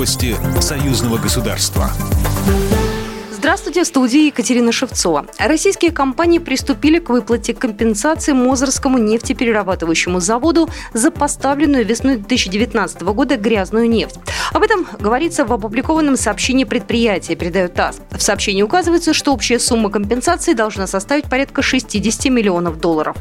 Новости союзного государства. Здравствуйте, в студии Екатерина Шевцова. Российские компании приступили к выплате компенсации Мозырскому нефтеперерабатывающему заводу за поставленную весной 2019 года грязную нефть. Об этом говорится в опубликованном сообщении предприятия, передает ТАСС. В сообщении указывается, что общая сумма компенсации должна составить порядка 60 миллионов долларов.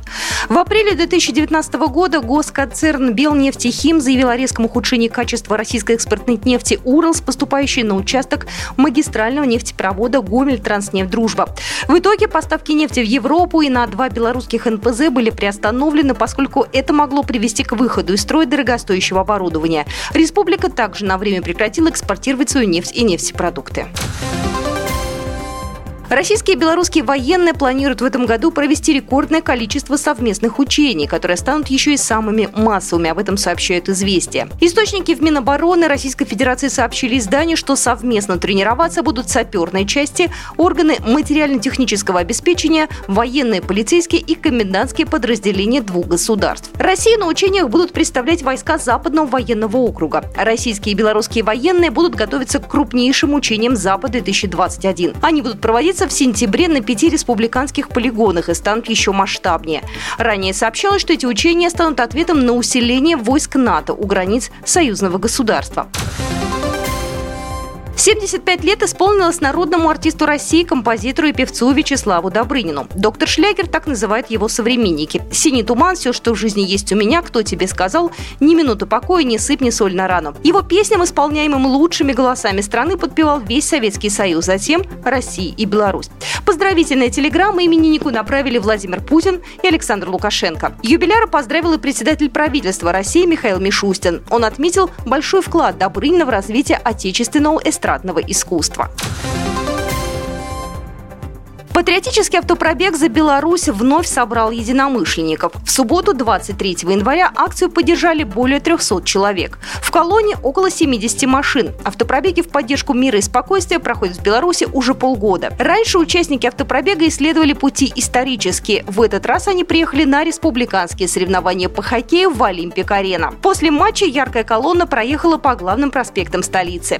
В апреле 2019 года госконцерн «Белнефтехим» заявил о резком ухудшении качества российской экспортной нефти «Уралс», поступающей на участок магистрального нефтепровода завода «Гомель Транснефть Дружба». В итоге поставки нефти в Европу и на два белорусских НПЗ были приостановлены, поскольку это могло привести к выходу из строя дорогостоящего оборудования. Республика также на время прекратила экспортировать свою нефть и нефтепродукты. Российские и белорусские военные планируют в этом году провести рекордное количество совместных учений, которые станут еще и самыми массовыми. Об этом сообщают «Известия». Источники в Минобороны Российской Федерации сообщили изданию, что совместно тренироваться будут саперные части, органы материально-технического обеспечения, военные, полицейские и комендантские подразделения двух государств. Россию на учениях будут представлять войска Западного военного округа. Российские и белорусские военные будут готовиться к крупнейшим учениям Запад-2021. Они будут проводиться в сентябре на пяти республиканских полигонах и станут еще масштабнее. Ранее сообщалось, что эти учения станут ответом на усиление войск НАТО у границ союзного государства. 75 лет исполнилось народному артисту России, композитору и певцу Вячеславу Добрынину. Доктор Шлягер так называют его современники. «Синий туман», «Все, что в жизни есть у меня», «Кто тебе сказал», «Ни минуты покоя», «Не сыпь, не соль на рану». Его песням, исполняемым лучшими голосами страны, подпевал весь Советский Союз, затем Россия и Беларусь. Поздравительные телеграммы имениннику направили Владимир Путин и Александр Лукашенко. Юбиляра поздравил и председатель правительства России Михаил Мишустин. Он отметил большой вклад Добрынина в развитие отечественного эстрадного эстрадного искусства. Патриотический автопробег за Беларусь вновь собрал единомышленников. В субботу, 23 января, акцию поддержали более 300 человек. В колонне около 70 машин. Автопробеги в поддержку мира и спокойствия проходят в Беларуси уже полгода. Раньше участники автопробега исследовали пути исторические. В этот раз они приехали на республиканские соревнования по хоккею в Олимпик-арена. После матча яркая колонна проехала по главным проспектам столицы.